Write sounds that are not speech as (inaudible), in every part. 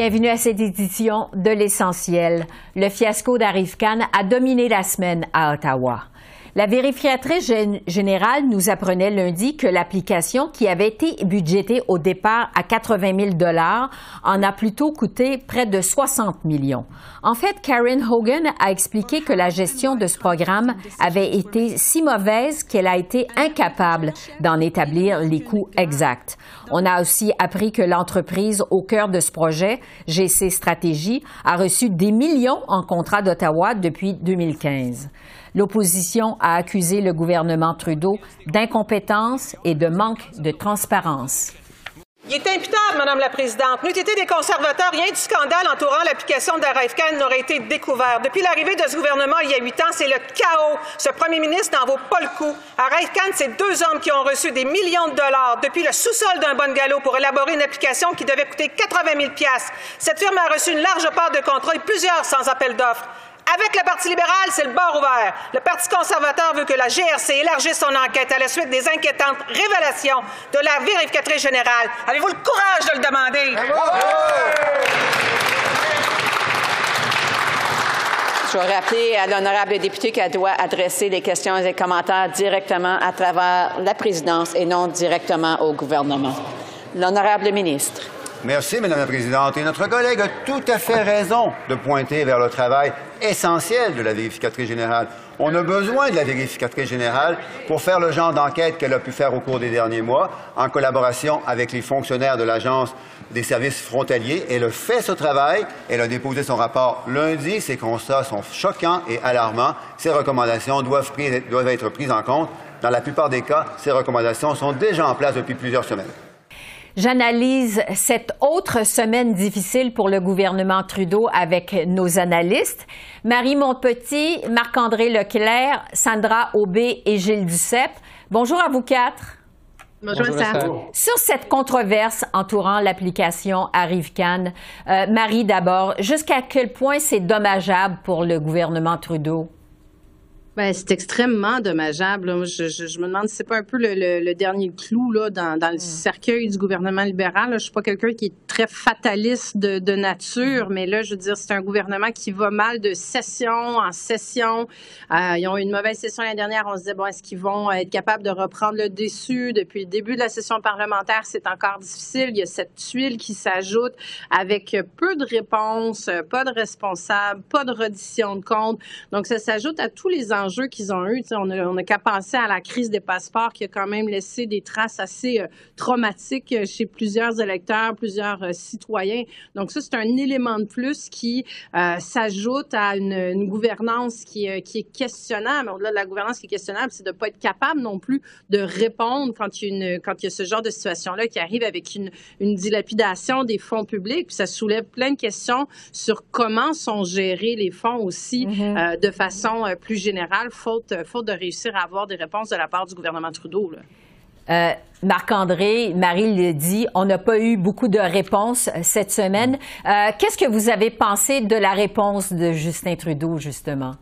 Bienvenue à cette édition de l'essentiel. Le fiasco d'Arif Khan a dominé la semaine à Ottawa. La vérificatrice générale nous apprenait lundi que l'application, qui avait été budgétée au départ à 80 000 dollars, en a plutôt coûté près de 60 millions. En fait, Karen Hogan a expliqué que la gestion de ce programme avait été si mauvaise qu'elle a été incapable d'en établir les coûts exacts. On a aussi appris que l'entreprise au cœur de ce projet, GC Stratégie, a reçu des millions en contrat d'Ottawa depuis 2015. L'opposition a accusé le gouvernement Trudeau d'incompétence et de manque de transparence. Il est imputable, Madame la Présidente. N'eût été des conservateurs, rien du scandale entourant l'application d'Arifcan n'aurait été découvert. Depuis l'arrivée de ce gouvernement il y a huit ans, c'est le chaos. Ce premier ministre n'en vaut pas le coup. Arifcan, c'est deux hommes qui ont reçu des millions de dollars depuis le sous-sol d'un galop pour élaborer une application qui devait coûter 80 000 Cette firme a reçu une large part de contrats et plusieurs sans appel d'offres. Avec le Parti libéral, c'est le bord ouvert. Le Parti conservateur veut que la GRC élargisse son enquête à la suite des inquiétantes révélations de la vérificatrice générale. Avez-vous le courage de le demander? Je vais rappeler à l'honorable député qu'elle doit adresser les questions et les commentaires directement à travers la présidence et non directement au gouvernement. L'honorable ministre. Merci, Madame la Présidente. Et notre collègue a tout à fait raison de pointer vers le travail essentiel de la vérificatrice générale. On a besoin de la vérificatrice générale pour faire le genre d'enquête qu'elle a pu faire au cours des derniers mois en collaboration avec les fonctionnaires de l'Agence des services frontaliers. Elle a fait ce travail. Elle a déposé son rapport lundi. Ces constats sont choquants et alarmants. Ces recommandations doivent être prises en compte. Dans la plupart des cas, ces recommandations sont déjà en place depuis plusieurs semaines. J'analyse cette autre semaine difficile pour le gouvernement Trudeau avec nos analystes. Marie Montpetit, Marc-André Leclerc, Sandra Aubé et Gilles Duceppe. Bonjour à vous quatre. Bonjour, Bonjour Sur cette controverse entourant l'application ArriveCan, euh, Marie d'abord, jusqu'à quel point c'est dommageable pour le gouvernement Trudeau? Ben, c'est extrêmement dommageable. Je, je, me demande si c'est pas un peu le, le, dernier clou là, dans, dans le mm. cercueil du gouvernement libéral. Je suis pas quelqu'un qui est très fataliste de, de nature, mm. mais là, je veux dire, c'est un gouvernement qui va mal de session en session. Euh, ils ont eu une mauvaise session l'année dernière. On se disait, bon, est-ce qu'ils vont être capables de reprendre le déçu? Depuis le début de la session parlementaire, c'est encore difficile. Il y a cette tuile qui s'ajoute avec peu de réponses, pas de responsables, pas de reddition de comptes. Donc, ça s'ajoute à tous les enjeux qu'ils ont eu. On n'a qu'à penser à la crise des passeports qui a quand même laissé des traces assez euh, traumatiques euh, chez plusieurs électeurs, plusieurs euh, citoyens. Donc ça, c'est un élément de plus qui s'ajoute à une, gouvernance qui, qui est questionnable. Au-delà de la gouvernance qui est questionnable, c'est de ne pas être capable non plus de répondre quand il y a, une, quand il y a ce genre de situation-là qui arrive avec une, une dilapidation des fonds publics. Puis ça soulève plein de questions sur comment sont gérés les fonds aussi mm-hmm. de façon plus générale faute, faute de réussir à avoir des réponses de la part du gouvernement Trudeau. Euh, Marc-André, Marie le dit, on n'a pas eu beaucoup de réponses euh, cette semaine. Euh, qu'est-ce que vous avez pensé de la réponse de Justin Trudeau, justement?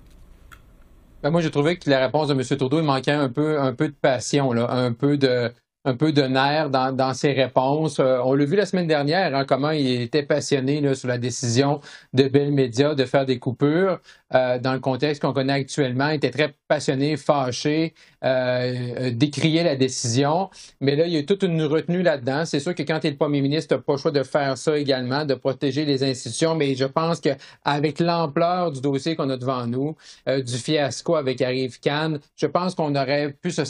Ben, moi, j'ai trouvé que la réponse de M. Trudeau, il manquait un peu, un peu de passion, là, un peu de, un peu de nerfs dans, ses réponses. on l'a vu la semaine dernière, hein, comment il était passionné sur la décision de Bell Media de faire des coupures. Euh, dans le contexte qu'on connaît actuellement, était très passionné, fâché, euh, décriait la décision. Mais là, il y a toute une retenue là-dedans. C'est sûr que quand tu es le premier ministre, tu n'as pas le choix de faire ça également, de protéger les institutions. Mais je pense qu'avec l'ampleur du dossier qu'on a devant nous, euh, du fiasco avec Arrive Khan, je pense qu'on aurait pu se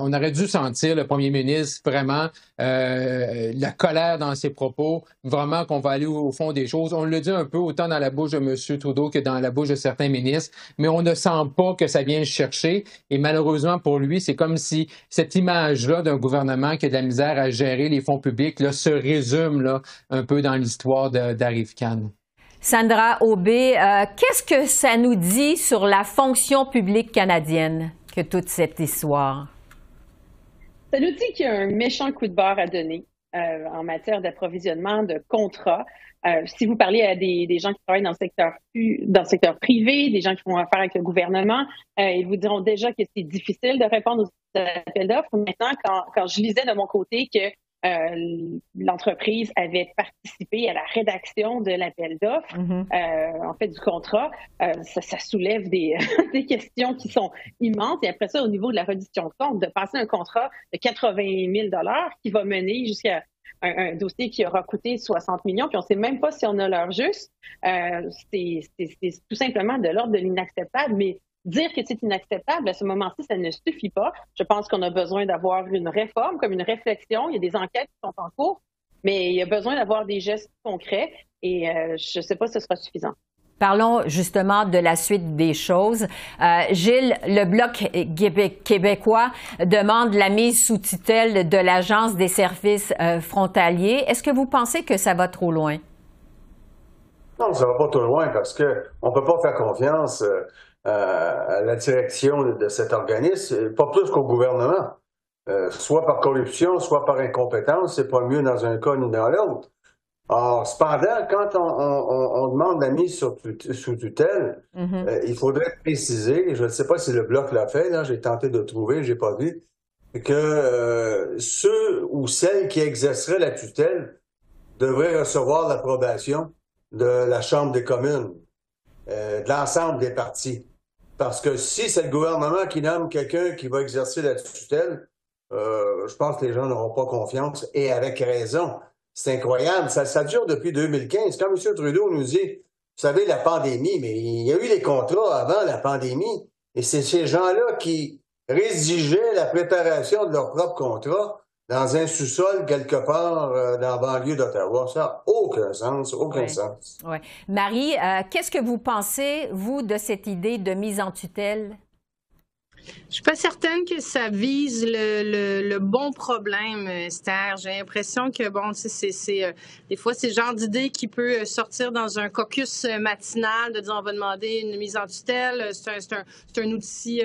on aurait dû sentir le premier ministre vraiment euh, la colère dans ses propos, vraiment qu'on va aller au, fond des choses. On le dit un peu autant dans la bouche de M. Trudeau que dans la bouche de certains ministres, mais on ne sent pas que ça vient chercher. Et malheureusement pour lui, c'est comme si cette image-là d'un gouvernement qui a de la misère à gérer les fonds publics là, se résume là, un peu dans l'histoire d'Arif Khan. Sandra Aubé, euh, qu'est-ce que ça nous dit sur la fonction publique canadienne que toute cette histoire? Ça nous dit qu'il y a un méchant coup de barre à donner euh, en matière d'approvisionnement de contrats. Euh, si vous parlez à des, gens qui travaillent dans le secteur dans le secteur privé, des gens qui font affaire avec le gouvernement, euh, ils vous diront déjà que c'est difficile de répondre aux appels d'offres. Maintenant, quand, quand je lisais de mon côté que euh, l'entreprise avait participé à la rédaction de l'appel d'offres, mm-hmm. en fait du contrat, ça, ça, soulève des, (laughs) des, questions qui sont immenses. Et après ça, au niveau de la reddition de compte, de passer un contrat de 80 000 dollars qui va mener jusqu'à un, dossier qui aura coûté 60 millions, puis on ne sait même pas si on a l'heure juste. Euh, c'est tout simplement de l'ordre de l'inacceptable. Mais dire que c'est inacceptable, à ce moment-ci, ça ne suffit pas. Je pense qu'on a besoin d'avoir une réforme, comme une réflexion. Il y a des enquêtes qui sont en cours, mais il y a besoin d'avoir des gestes concrets et euh, je ne sais pas si ce sera suffisant. Parlons justement de la suite des choses. Euh, Gilles, le Bloc québécois demande la mise sous tutelle de l'Agence des services euh, frontaliers. Est-ce que vous pensez que ça va trop loin? Non, ça va pas trop loin parce qu'on ne peut pas faire confiance à la direction de cet organisme, pas plus qu'au gouvernement. Euh, soit par corruption, soit par incompétence, c'est pas mieux dans un cas ni dans l'autre. Or, cependant, quand on, demande la mise sous tutelle, mm-hmm. euh, il faudrait préciser, je ne sais pas si le bloc l'a fait, j'ai tenté de trouver, j'ai pas vu, que euh, ceux ou celles qui exerceraient la tutelle devraient recevoir l'approbation de la Chambre des communes, de l'ensemble des partis. Parce que si c'est le gouvernement qui nomme quelqu'un qui va exercer la tutelle, euh, je pense que les gens n'auront pas confiance et avec raison. C'est incroyable. Ça, ça dure depuis 2015. Quand M. Trudeau nous dit, vous savez, la pandémie, mais il y a eu les contrats avant la pandémie. Et c'est ces gens-là qui rédigeaient la préparation de leur propre contrat dans un sous-sol quelque part euh, dans la banlieue d'Ottawa. Ça n'a aucun sens, aucun sens. Ouais. Marie, euh, qu'est-ce que vous pensez, vous, de cette idée de mise en tutelle? Je suis pas certaine que ça vise le, bon problème, Esther. J'ai l'impression que, bon, c'est, c'est, euh, des fois, c'est le genre d'idée qui peut sortir dans un caucus matinal de dire on va demander une mise en tutelle. C'est un, un, c'est un outil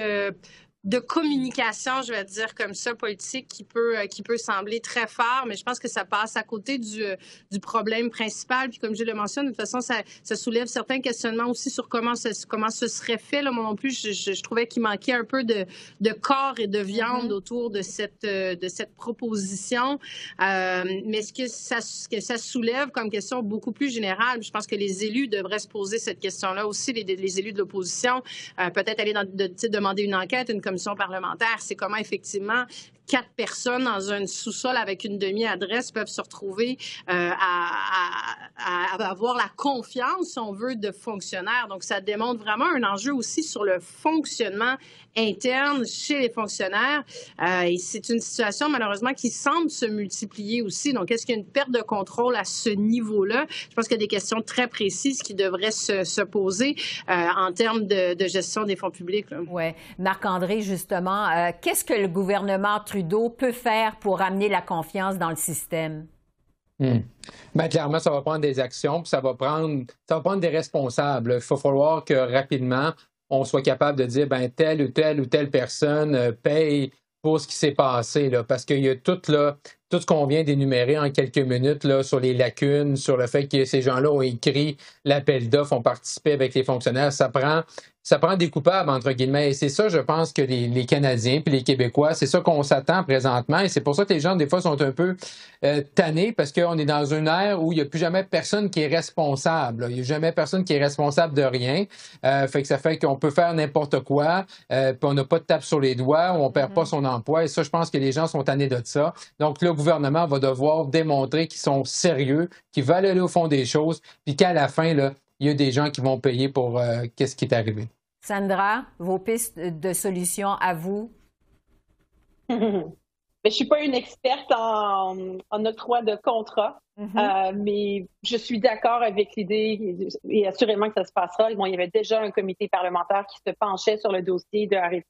de communication, je vais dire comme ça, politique, qui peut, euh, qui peut sembler très fort, mais je pense que ça passe à côté du, euh, du problème principal. Puis comme je le mentionne, de toute façon, ça, ça soulève certains questionnements aussi sur comment, ça, comment ce serait fait. Là, moi non plus, je, je, trouvais qu'il manquait un peu de, de corps et de viande mm-hmm. autour de cette, euh, de cette proposition. Euh, mais ce que ça, ce que ça soulève comme question beaucoup plus générale, je pense que les élus devraient se poser cette question-là aussi, les, les élus de l'opposition, euh, peut-être aller dans, de, demander une enquête, une commission parlementaire, c'est comment effectivement quatre personnes dans un sous-sol avec une demi-adresse peuvent se retrouver euh, à, avoir la confiance, si on veut, de fonctionnaires. Donc, ça démontre vraiment un enjeu aussi sur le fonctionnement interne chez les fonctionnaires. Euh, et c'est une situation, malheureusement, qui semble se multiplier aussi. Donc, est-ce qu'il y a une perte de contrôle à ce niveau-là? Je pense qu'il y a des questions très précises qui devraient se, poser euh, en termes de, gestion des fonds publics. Oui. Marc-André, justement, qu'est-ce que le gouvernement Trudeau peut faire pour amener la confiance dans le système? Hmm. Ben, clairement, ça va prendre des actions, puis ça va prendre, ça va prendre des responsables. Il va falloir que rapidement, on soit capable de dire ben telle ou telle ou telle personne euh, paye pour ce qui s'est passé, là, parce qu'il y a tout là, tout ce qu'on vient d'énumérer en quelques minutes là, sur les lacunes, sur le fait que ces gens-là ont écrit l'appel d'offres, ont participé avec les fonctionnaires, ça prend ça prend des coupables, entre guillemets. Et c'est ça, je pense, que les, Canadiens puis les Québécois, c'est ça qu'on s'attend présentement. Et c'est pour ça que les gens, des fois, sont un peu euh, tannés parce qu'on est dans une ère où il n'y a plus jamais personne qui est responsable. Il n'y a jamais personne qui est responsable de rien. Euh, fait que ça fait qu'on peut faire n'importe quoi, euh, puis on n'a pas de tape sur les doigts, on perd pas mm-hmm. son emploi. Et ça, je pense que les gens sont tannés de ça. Donc, le gouvernement va devoir démontrer qu'ils sont sérieux, qu'ils veulent aller au fond des choses, puis qu'à la fin, là, il y a des gens qui vont payer pour euh, qu'est-ce qui est arrivé. Sandra, vos pistes de solutions à vous? (laughs) je ne suis pas une experte en, octroi de contrat, mm-hmm. euh, mais je suis d'accord avec l'idée et assurément que ça se passera. Bon, il y avait déjà un comité parlementaire qui se penchait sur le dossier de Harry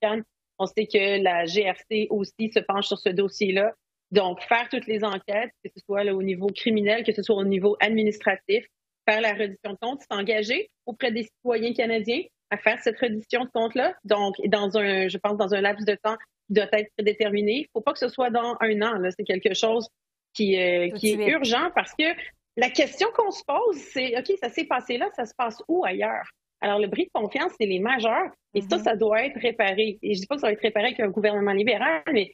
On sait que la GRC aussi se penche sur ce dossier-là. Donc, faire toutes les enquêtes, que ce soit au niveau criminel, que ce soit au niveau administratif, faire la reddition de compte, s'engager auprès des citoyens canadiens à faire cette reddition de compte-là. Donc, dans un, je pense, dans un laps de temps qui doit être prédéterminé. Il ne faut pas que ce soit dans un an. C'est quelque chose qui, euh, qui est urgent parce que la question qu'on se pose, c'est OK, ça s'est passé là, ça se passe où ailleurs? Alors, le bris de confiance, c'est les majeurs. Et ça, mm-hmm. ça doit être réparé. Et je dis pas que ça doit être réparé avec un gouvernement libéral, mais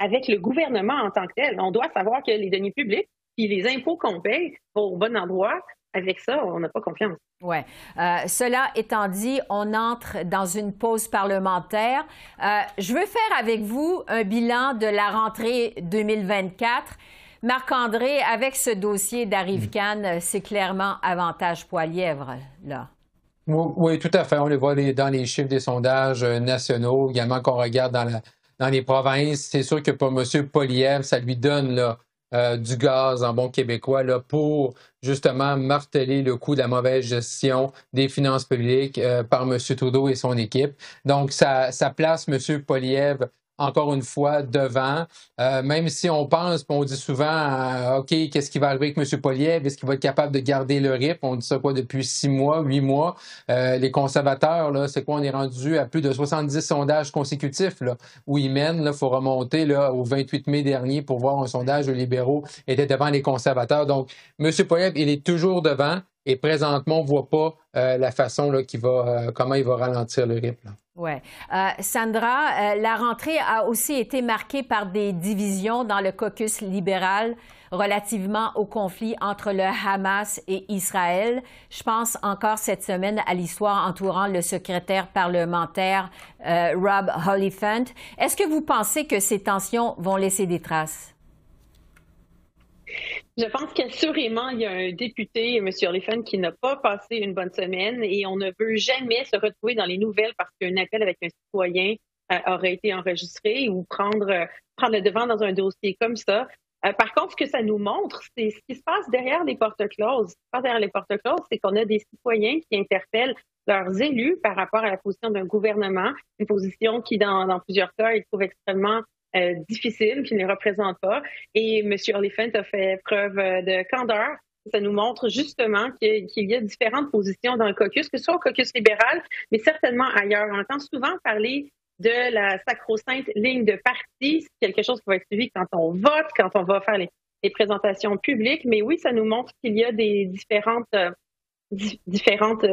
avec le gouvernement en tant que tel. On doit savoir que les deniers publics puis les impôts qu'on paye vont au bon endroit. Avec ça, on n'a pas confiance. Oui. Euh, cela étant dit, on entre dans une pause parlementaire. Euh, je veux faire avec vous un bilan de la rentrée 2024. Marc-André, avec ce dossier d'Arrive-Can, c'est clairement avantage poilièvre, là. Oui, tout à fait. On le voit dans les chiffres des sondages euh, nationaux, également qu'on regarde dans, dans les provinces. C'est sûr que pour M. Poliev, ça lui donne euh, du gaz en bon québécois là, pour justement marteler le coût de la mauvaise gestion des finances publiques euh, par M. Trudeau et son équipe. Donc, ça, ça place M. Poliev encore une fois, devant. Euh, même si on pense, on dit souvent, euh, OK, qu'est-ce qui va arriver avec M. Poliev? Est-ce qu'il va être capable de garder le RIP? On dit ça quoi depuis six mois, huit mois? Euh, les conservateurs, là, c'est quoi? On est rendu à plus de 70 sondages consécutifs là, où ils mènent. Il faut remonter là, au 28 mai dernier pour voir un sondage de libéraux était devant les conservateurs. Donc, M. Poliev, il est toujours devant. Et présentement, on ne voit pas la façon là, va, comment il va ralentir le RIP. Oui. Euh, Sandra, euh, la rentrée a aussi été marquée par des divisions dans le caucus libéral relativement au conflit entre le Hamas et Israël. Je pense encore cette semaine à l'histoire entourant le secrétaire parlementaire euh, Rob Holifant. Est-ce que vous pensez que ces tensions vont laisser des traces? Je pense qu'assurément, il y a un député, M. Oliphant, qui n'a pas passé une bonne semaine et on ne veut jamais se retrouver dans les nouvelles parce qu'un appel avec un citoyen euh, aurait été enregistré ou prendre, prendre le devant dans un dossier comme ça. Euh, par contre, ce que ça nous montre, c'est ce qui se passe derrière les portes closes. Ce qui se passe derrière les portes closes, c'est qu'on a des citoyens qui interpellent leurs élus par rapport à la position d'un gouvernement, une position qui, dans plusieurs cas, ils trouvent extrêmement euh, difficile, qui ne les représente pas. Et M. Oliphant a fait preuve euh, de candeur. Ça nous montre justement qu'il y a différentes positions dans le caucus, que ce soit au caucus libéral, mais certainement ailleurs. On entend souvent parler de la sacro-sainte ligne de parti. C'est quelque chose qui va être suivi quand on vote, quand on va faire les, présentations publiques. Mais oui, ça nous montre qu'il y a des différentes, euh, différentes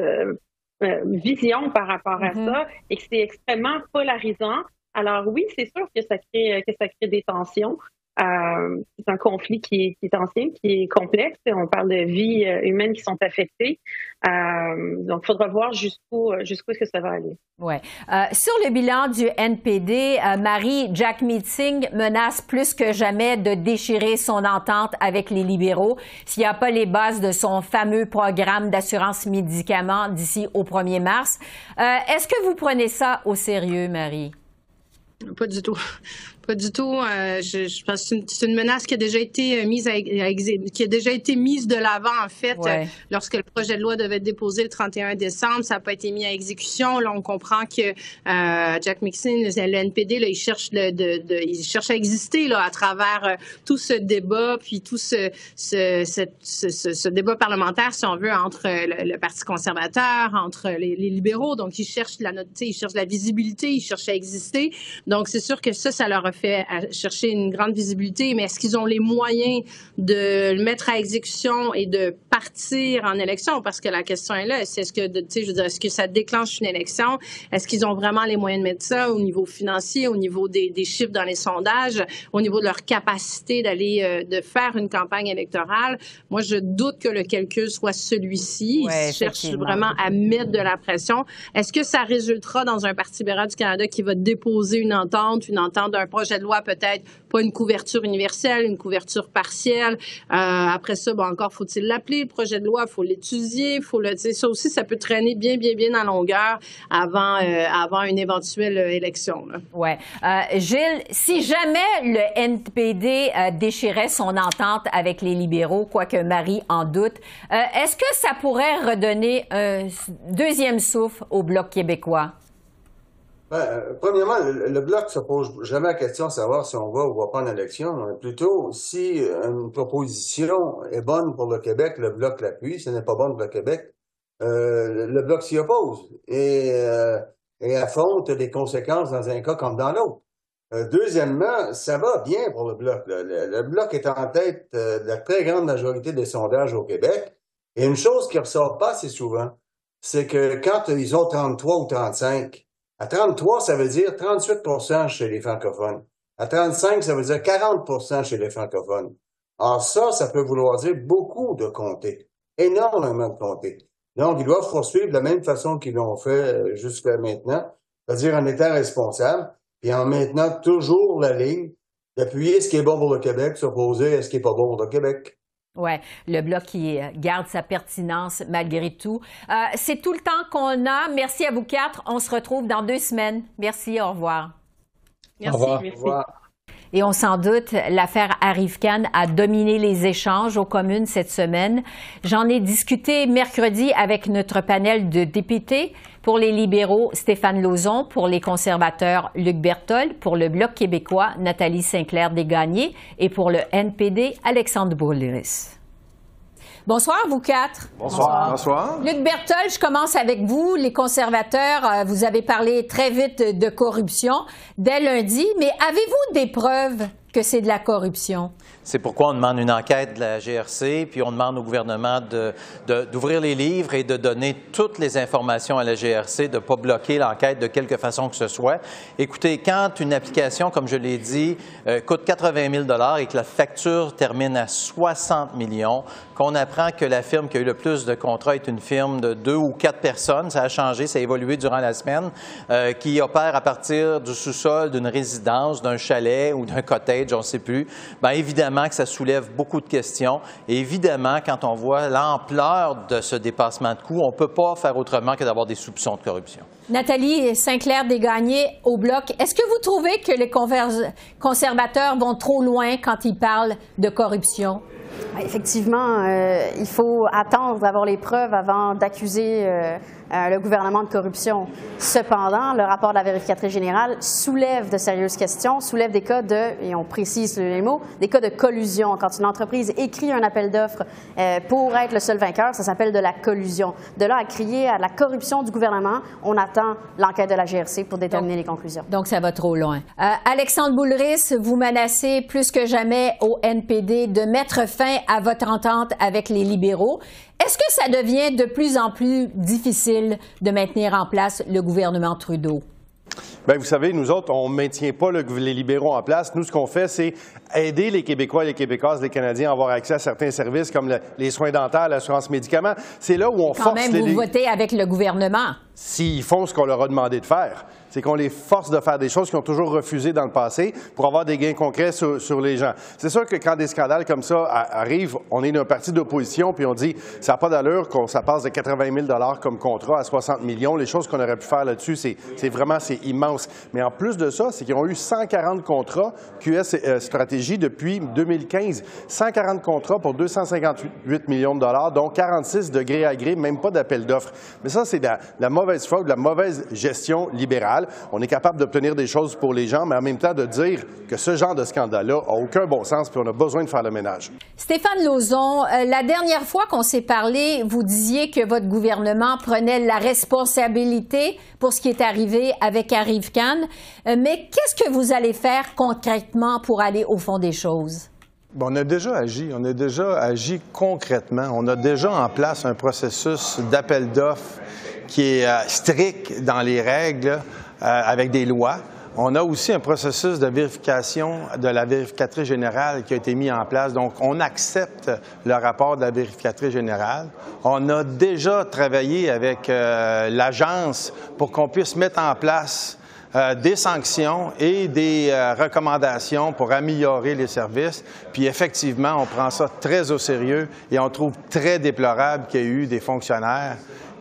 visions par rapport à mm-hmm. ça et que c'est extrêmement polarisant. Alors oui, c'est sûr que ça crée des tensions. Euh, c'est un conflit qui est, ancien, qui est complexe. On parle de vies euh, humaines qui sont affectées. Euh, donc, il faudra voir jusqu'où jusqu'où est-ce que ça va aller. Ouais. sur le bilan du NPD, Marie Jack Meeting menace plus que jamais de déchirer son entente avec les libéraux s'il n'y a pas les bases de son fameux programme d'assurance médicaments d'ici au 1er mars. est-ce que vous prenez ça au sérieux, Marie? Pas du tout. Pas du tout. Euh, je, je, pense que c'est une, menace qui a déjà été euh, mise à, qui a déjà été mise de l'avant en fait euh, lorsque le projet de loi devait être déposé le 31 décembre. Ça n'a pas été mis à exécution. Là, on comprend que Jack Mixon, le NPD, là, il cherche de, de, de, il cherche à exister là à travers tout ce débat puis tout ce ce, ce, ce, débat parlementaire, si on veut, entre le, Parti conservateur, entre les, les, libéraux. Donc, ils cherchent la, ils cherchent la visibilité, ils cherchent à exister. Donc, c'est sûr que ça, ça leur a fait à chercher une grande visibilité, mais est-ce qu'ils ont les moyens de le mettre à exécution et de partir en élection? Parce que la question est là, est-ce que, tu sais, je veux dire, est-ce que ça déclenche une élection? Est-ce qu'ils ont vraiment les moyens de mettre ça au niveau financier, au niveau des, chiffres dans les sondages, au niveau de leur capacité d'aller, euh, de faire une campagne électorale? Moi, je doute que le calcul soit celui-ci. Ils cherchent vraiment à mettre de la pression. Est-ce que ça résultera dans un Parti libéral du Canada qui va déposer une entente, une entente d'un projet de loi peut-être pas une couverture universelle, une couverture partielle. Euh, après ça, bon, encore faut-il l'appeler, le projet de loi, faut l'étudier, faut le, ça aussi, ça peut traîner bien, bien, bien en longueur avant, euh, avant une éventuelle euh, élection. Oui. Gilles, si jamais le NPD déchirait son entente avec les libéraux, quoique Marie en doute, est-ce que ça pourrait redonner un deuxième souffle au Bloc québécois? Ben, euh, premièrement, le, Bloc ne se pose jamais la question de savoir si on va ou va pas en élection. Plutôt, si une proposition est bonne pour le Québec, le Bloc l'appuie. Si elle n'est pas bonne pour le Québec, euh, le Bloc s'y oppose et, euh, et affronte les conséquences dans un cas comme dans l'autre. deuxièmement, ça va bien pour le Bloc. Le, Bloc est en tête de la très grande majorité des sondages au Québec. Et une chose qui ressort pas assez souvent, c'est que quand ils ont 33 ou 35, à 33, ça veut dire 38% chez les francophones. À 35, ça veut dire 40% chez les francophones. Alors ça, ça peut vouloir dire beaucoup de comtés, énormément de comtés. Donc, ils doivent poursuivre de la même façon qu'ils l'ont fait euh, jusqu'à maintenant, c'est-à-dire en étant responsables, et en maintenant toujours la ligne d'appuyer ce qui est bon pour le Québec, s'opposer à ce qui n'est pas bon pour le Québec. Oui, le bloc qui euh, garde sa pertinence malgré tout. Euh, c'est tout le temps qu'on a. Merci à vous quatre. On se retrouve dans deux semaines. Merci, au revoir. Merci. Au revoir. Merci. Et on s'en doute, l'affaire Arifcan a dominé les échanges aux communes cette semaine. J'en ai discuté mercredi avec notre panel de députés. Pour les libéraux, Stéphane Lauzon. Pour les conservateurs, Luc Berthold. Pour le Bloc québécois, Nathalie Sinclair-Desgagnés. Et pour le NPD, Alexandre Bourliris. Bonsoir, vous quatre. Bonsoir. Bonsoir. Luc Berthold, je commence avec vous. Les conservateurs, euh, vous avez parlé très vite de corruption dès lundi, mais avez-vous des preuves que c'est de la corruption? C'est pourquoi on demande une enquête de la GRC, puis on demande au gouvernement d'ouvrir les livres et de donner toutes les informations à la GRC, de ne pas bloquer l'enquête de quelque façon que ce soit. Écoutez, quand une application, comme je l'ai dit, euh, coûte 80 000 et que la facture termine à 60 millions, qu'on apprend que la firme qui a eu le plus de contrats est une firme de deux ou quatre personnes, ça a changé, ça a évolué durant la semaine, euh, qui opère à partir du sous-sol d'une résidence, d'un chalet ou d'un cottage, on ne sait plus, bien évidemment, que ça soulève beaucoup de questions. Et évidemment, quand on voit l'ampleur de ce dépassement de coûts, on ne peut pas faire autrement que d'avoir des soupçons de corruption. Nathalie Sinclair-Desgagnés au Bloc, est-ce que vous trouvez que les conservateurs vont trop loin quand ils parlent de corruption? Effectivement, euh, il faut attendre d'avoir les preuves avant d'accuser euh, euh, le gouvernement de corruption. Cependant, le rapport de la vérificatrice générale soulève de sérieuses questions, soulève des cas de, et on précise les mots, des cas de collusion. Quand une entreprise écrit un appel d'offres euh, pour être le seul vainqueur, ça s'appelle de la collusion. De là à crier à la corruption du gouvernement, on attend l'enquête de la GRC pour déterminer les conclusions. Donc, ça va trop loin. Euh, Alexandre Boulris, vous menacez plus que jamais au NPD de mettre fin à votre entente avec les libéraux. Est-ce que ça devient de plus en plus difficile de maintenir en place le gouvernement Trudeau? Bien, vous savez, nous autres, on ne maintient pas les libéraux en place. Nous, ce qu'on fait, c'est aider les Québécois et les Québécoises, les Canadiens à avoir accès à certains services comme les soins dentaires, l'assurance médicaments. C'est là où on Quand force même, vous votez avec le gouvernement. S'ils font ce qu'on leur a demandé de faire c'est qu'on les force de faire des choses qu'ils ont toujours refusées dans le passé pour avoir des gains concrets sur, les gens. C'est sûr que quand des scandales comme ça arrivent, on est d'un parti d'opposition puis on dit ça n'a pas d'allure qu'on ça passe de 80 000 comme contrat à 60 millions. Les choses qu'on aurait pu faire là-dessus, c'est vraiment c'est immense. Mais en plus de ça, c'est qu'ils ont eu 140 contrats QS euh, Stratégie depuis 2015. 140 contrats pour 258 millions de dollars, dont 46 de gré à gré, même pas d'appel d'offres. Mais ça, c'est de la mauvaise foi, de la mauvaise gestion libérale. On est capable d'obtenir des choses pour les gens, mais en même temps de dire que ce genre de scandale-là n'a aucun bon sens, puis on a besoin de faire le ménage. Stéphane Lauzon, euh, la dernière fois qu'on s'est parlé, vous disiez que votre gouvernement prenait la responsabilité pour ce qui est arrivé avec Arrive Khan. Euh, mais qu'est-ce que vous allez faire concrètement pour aller au fond des choses? on a déjà agi. On a déjà agi concrètement. On a déjà en place un processus d'appel d'offres qui est euh, strict dans les règles. Euh, avec des lois. On a aussi un processus de vérification de la vérificatrice générale qui a été mis en place. Donc, on accepte le rapport de la vérificatrice générale. On a déjà travaillé avec euh, l'agence pour qu'on puisse mettre en place euh, des sanctions et des recommandations pour améliorer les services. Puis effectivement, on prend ça très au sérieux et on trouve très déplorable qu'il y ait eu des fonctionnaires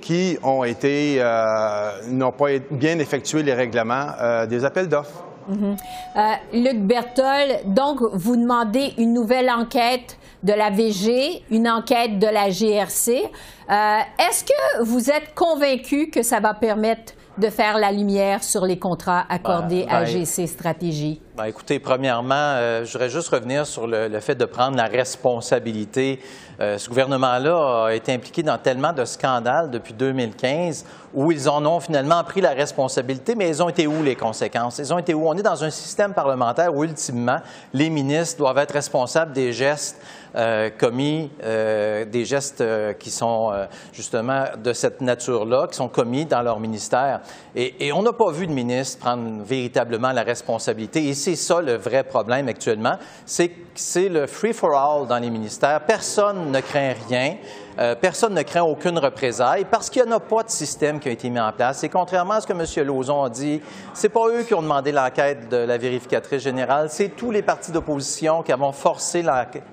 qui euh, n'ont pas bien effectué les règlements euh, des appels d'offres. Mhm. Euh, Luc Bertol, donc vous demandez une nouvelle enquête de la VG, une enquête de la GRC. Est-ce que vous êtes convaincu que ça va permettre de faire la lumière sur les contrats accordés Ben, à ben, GC Stratégie? Ben, écoutez, premièrement, euh, je voudrais juste revenir sur le, le fait de prendre la responsabilité. Euh, ce gouvernement-là a été impliqué dans tellement de scandales depuis 2015 où ils en ont finalement pris la responsabilité, mais ils ont été où les conséquences? Ils ont été où? On est dans un système parlementaire où, ultimement, les ministres doivent être responsables des gestes euh, commis, euh, des gestes euh, qui sont euh, justement de cette nature-là, qui sont commis dans leur ministère. Et, et on n'a pas vu de ministre prendre véritablement la responsabilité. Et c'est ça le vrai problème actuellement, c'est c'est le free-for-all dans les ministères. Personne ne craint rien. Euh, personne ne craint aucune représaille parce qu'il n'y en a pas de système qui a été mis en place. Et contrairement à ce que M. Lauzon a dit, c'est pas eux qui ont demandé l'enquête de la vérificatrice générale, c'est tous les partis d'opposition qui avons forcé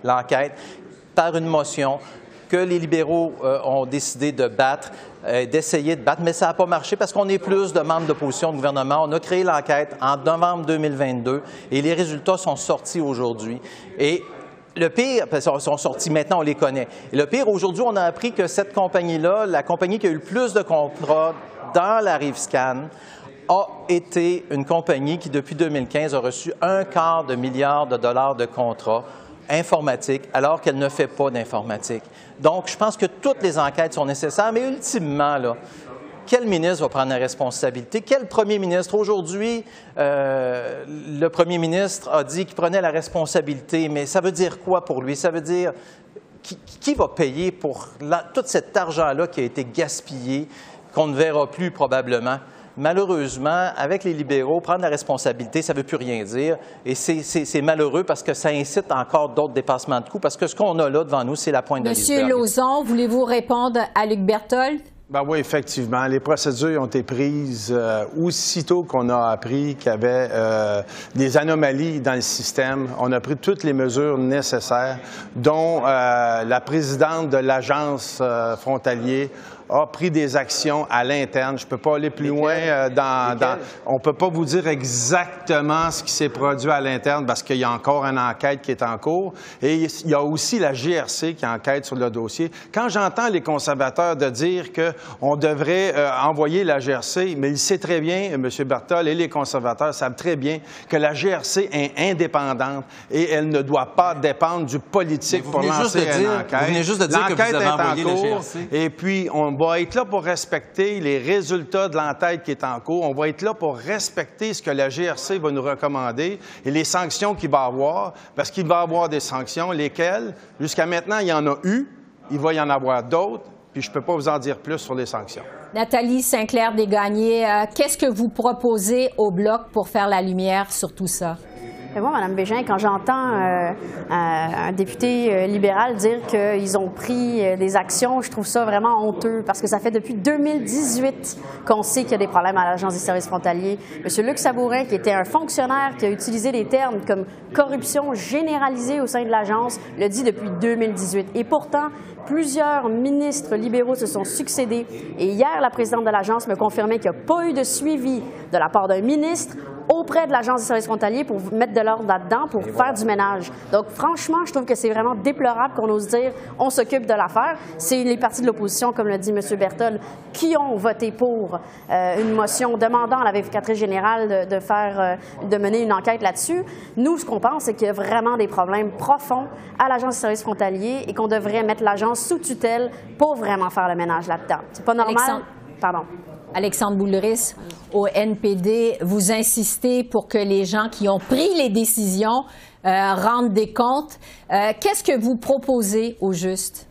l'enquête par une motion que les libéraux euh, ont décidé de battre, euh, d'essayer de battre, mais ça n'a pas marché parce qu'on est plus de membres d'opposition au gouvernement. On a créé l'enquête en novembre 2022 et les résultats sont sortis aujourd'hui. Et le pire, parce qu'ils sont sortis maintenant, on les connaît. Le pire, aujourd'hui, on a appris que cette compagnie-là, la compagnie qui a eu le plus de contrats dans la rive scan, a été une compagnie qui, depuis 2015, a reçu un quart de milliard de dollars de contrats informatiques, alors qu'elle ne fait pas d'informatique. Donc, je pense que toutes les enquêtes sont nécessaires, mais ultimement, là, quel ministre va prendre la responsabilité? Quel premier ministre? Aujourd'hui, euh, le premier ministre a dit qu'il prenait la responsabilité, mais ça veut dire quoi pour lui? Ça veut dire qui, va payer pour tout cet argent-là qui a été gaspillé, qu'on ne verra plus probablement? Malheureusement, avec les libéraux, prendre la responsabilité, ça ne veut plus rien dire. Et c'est- malheureux parce que ça incite encore d'autres dépassements de coûts. Parce que ce qu'on a là devant nous, c'est la pointe de Monsieur l'iceberg. Lauzon, voulez-vous répondre à Luc Berthold? Ben oui, effectivement. Les procédures ont été prises euh, aussitôt qu'on a appris qu'il y avait euh, des anomalies dans le système. On a pris toutes les mesures nécessaires, dont euh, la présidente de l'agence euh, frontalier a pris des actions à l'interne. Je ne peux pas aller plus loin euh, dans, dans- On ne peut pas vous dire exactement ce qui s'est produit à l'interne parce qu'il y a encore une enquête qui est en cours. Et il y a aussi la GRC qui enquête sur le dossier. Quand j'entends les conservateurs de dire qu'on devrait euh, envoyer la GRC, mais il sait très bien, M. Berthold et les conservateurs savent très bien que la GRC est indépendante et elle ne doit pas dépendre du politique pour lancer une dire- enquête. vous venez juste de dire que vous L'enquête avez est en envoyé la. GRC. Et puis, on va être là pour respecter les résultats de l'enquête qui est en cours. On va être là pour respecter ce que la GRC va nous recommander et les sanctions qu'il va avoir, parce qu'il va avoir des sanctions, lesquelles, jusqu'à maintenant, il y en a eu, il va y en avoir d'autres, puis je ne peux pas vous en dire plus sur les sanctions. Nathalie Sinclair-Desgagnés, euh, qu'est-ce que vous proposez au Bloc pour faire la lumière sur tout ça? Mais moi, Mme Bégin, quand j'entends euh, un, un député euh, libéral dire qu'ils ont pris euh, des actions, je trouve ça vraiment honteux parce que ça fait depuis 2018 qu'on sait qu'il y a des problèmes à l'Agence des services frontaliers. M. Luc Sabourin, qui était un fonctionnaire qui a utilisé des termes comme corruption généralisée au sein de l'agence, le dit depuis 2018. Et pourtant, plusieurs ministres libéraux se sont succédés. Et hier, la présidente de l'agence me confirmait qu'il n'y a pas eu de suivi de la part d'un ministre auprès de l'Agence des services frontaliers pour mettre de l'ordre là-dedans, pour faire du ménage. Donc, franchement, je trouve que c'est vraiment déplorable qu'on ose dire on s'occupe de l'affaire. C'est les partis de l'opposition, comme l'a dit M. Berthold, qui ont voté pour euh, une motion demandant à la vérificatrice générale de, de faire, euh, de mener une enquête là-dessus. Nous, ce qu'on pense, c'est qu'il y a vraiment des problèmes profonds à l'Agence des services frontaliers et qu'on devrait mettre l'agence sous tutelle pour vraiment faire le ménage là-dedans. C'est pas normal? Alexandre- Pardon. Alexandre Boulris, au NPD, vous insistez pour que les gens qui ont pris les décisions euh, rendent des comptes. Euh, Qu'est-ce que vous proposez au juste?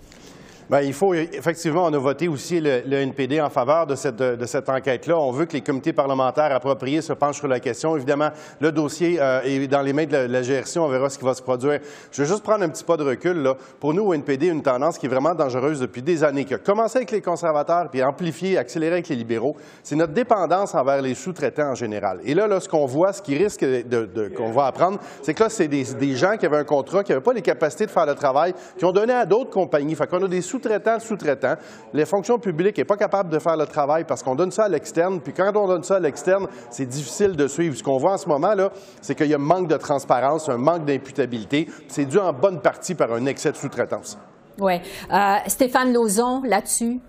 Bien, il faut, effectivement, on a voté aussi le, NPD en faveur de cette, de enquête-là. On veut que les comités parlementaires appropriés se penchent sur la question. Évidemment, le dossier euh, est dans les mains de la, la GRC. On verra ce qui va se produire. Je veux juste prendre un petit pas de recul. Là. Pour nous, au NPD, une tendance qui est vraiment dangereuse depuis des années, qui a commencé avec les conservateurs, puis amplifié, accéléré avec les libéraux, c'est notre dépendance envers les sous-traitants en général. Et là, là ce qu'on voit, ce qui risque de, de- qu'on va apprendre, c'est que là, c'est des, gens qui avaient un contrat, qui n'avaient pas les capacités de faire le travail, qui ont donné à d'autres compagnies. Qu'on a des sous-traitants sous-traitants. Les fonctions publiques n'est pas capable de faire le travail parce qu'on donne ça à l'externe. Puis quand on donne ça à l'externe, c'est difficile de suivre. Ce qu'on voit en ce moment, là, c'est qu'il y a un manque de transparence, un manque d'imputabilité. C'est dû en bonne partie par un excès de sous-traitance. Oui. Euh, Stéphane Lauzon, là-dessus?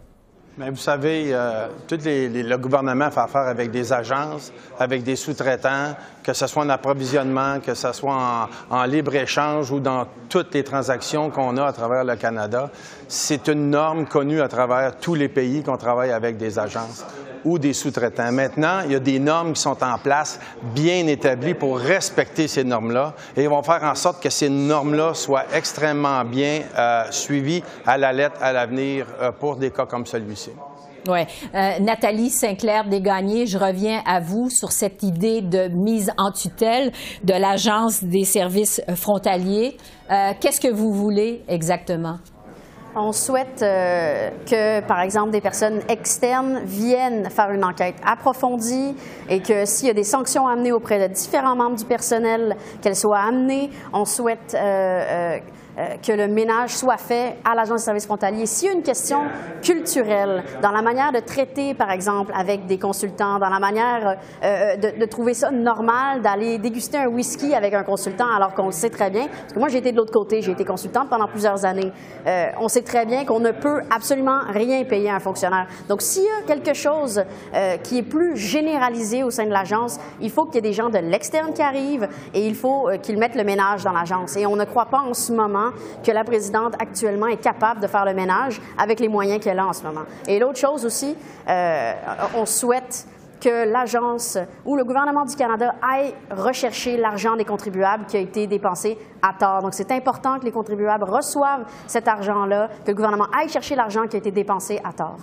Mais vous savez, euh, tout les, le gouvernement fait affaire avec des agences, avec des sous-traitants, que ce soit en approvisionnement, que ce soit en, en libre-échange ou dans toutes les transactions qu'on a à travers le Canada. C'est une norme connue à travers tous les pays qu'on travaille avec des agences ou des sous-traitants. Maintenant, il y a des normes qui sont en place, bien établies pour respecter ces normes-là, et ils vont faire en sorte que ces normes-là soient extrêmement bien euh, suivies à la lettre à l'avenir euh, pour des cas comme celui-ci. Oui. Euh, Nathalie Sinclair-Desgagnés, je reviens à vous sur cette idée de mise en tutelle de l'Agence des services frontaliers. Qu'est-ce que vous voulez exactement? On souhaite euh, que, par exemple, des personnes externes viennent faire une enquête approfondie et que s'il y a des sanctions amenées auprès de différents membres du personnel, qu'elles soient amenées. On souhaite euh, euh, que le ménage soit fait à l'Agence de services frontaliers. S'il y a une question culturelle dans la manière de traiter, par exemple, avec des consultants, dans la manière euh, euh, de, trouver ça normal d'aller déguster un whisky avec un consultant alors qu'on le sait très bien, parce que moi j'ai été de l'autre côté, j'ai été consultante pendant plusieurs années, euh, on sait très bien qu'on ne peut absolument rien payer à un fonctionnaire. Donc s'il y a quelque chose euh, qui est plus généralisé au sein de l'agence, il faut qu'il y ait des gens de l'externe qui arrivent et il faut qu'ils mettent le ménage dans l'agence. Et on ne croit pas en ce moment que la présidente actuellement est capable de faire le ménage avec les moyens qu'elle a en ce moment. Et l'autre chose aussi, euh, on souhaite que l'agence ou le gouvernement du Canada aille rechercher l'argent des contribuables qui a été dépensé à tort. Donc, c'est important que les contribuables reçoivent cet argent-là, que le gouvernement aille chercher l'argent qui a été dépensé à tort.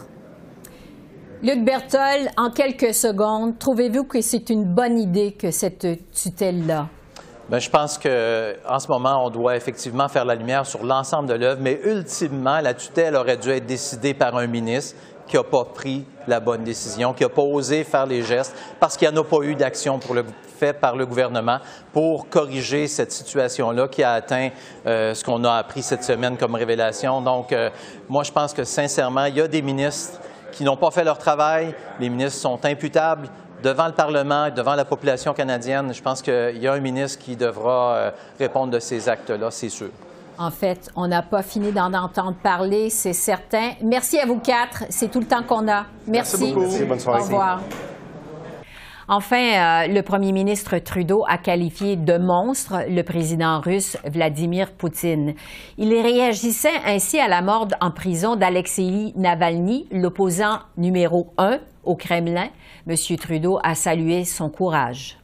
Luc Bertol, en quelques secondes, trouvez-vous que c'est une bonne idée que cette tutelle-là? Bien, je pense qu'en ce moment, on doit effectivement faire la lumière sur l'ensemble de l'œuvre, mais ultimement, la tutelle aurait dû être décidée par un ministre qui n'a pas pris la bonne décision, qui n'a pas osé faire les gestes, parce qu'il n'y en a pas eu d'action faite par le gouvernement pour corriger cette situation-là qui a atteint euh, ce qu'on a appris cette semaine comme révélation. Donc, euh, moi, je pense que sincèrement, il y a des ministres qui n'ont pas fait leur travail. Les ministres sont imputables devant le Parlement et devant la population canadienne, je pense qu'il y a un ministre qui devra euh, répondre de ces actes-là, c'est sûr. En fait, on n'a pas fini d'en entendre parler, c'est certain. Merci à vous quatre. C'est tout le temps qu'on a. Merci. Merci Bonne soirée. Au revoir. Enfin, euh, le premier ministre Trudeau a qualifié de monstre le président russe Vladimir Poutine. Il réagissait ainsi à la mort en prison d'Alexei Navalny, l'opposant numéro un au Kremlin. M. Trudeau a salué son courage.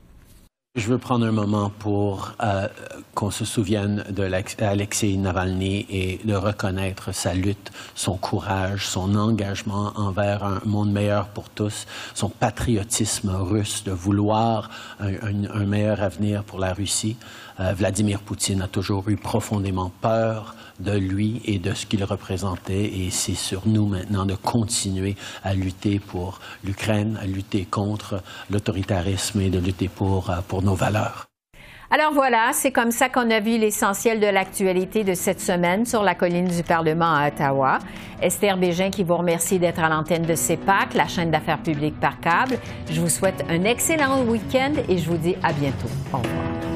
Je veux prendre un moment pour euh, qu'on se souvienne d'Alexei Navalny et de reconnaître sa lutte, son courage, son engagement envers un monde meilleur pour tous, son patriotisme russe de vouloir un meilleur avenir pour la Russie. Euh, Vladimir Poutine a toujours eu profondément peur de lui et de ce qu'il représentait. Et c'est sur nous maintenant de continuer à lutter pour l'Ukraine, à lutter contre l'autoritarisme et de lutter pour, euh, pour nos valeurs. Alors voilà, c'est comme ça qu'on a vu l'essentiel de l'actualité de cette semaine sur la colline du Parlement à Ottawa. Esther Bégin qui vous remercie d'être à l'antenne de CEPAC, la chaîne d'affaires publiques par câble. Je vous souhaite un excellent week-end et je vous dis à bientôt. Au revoir.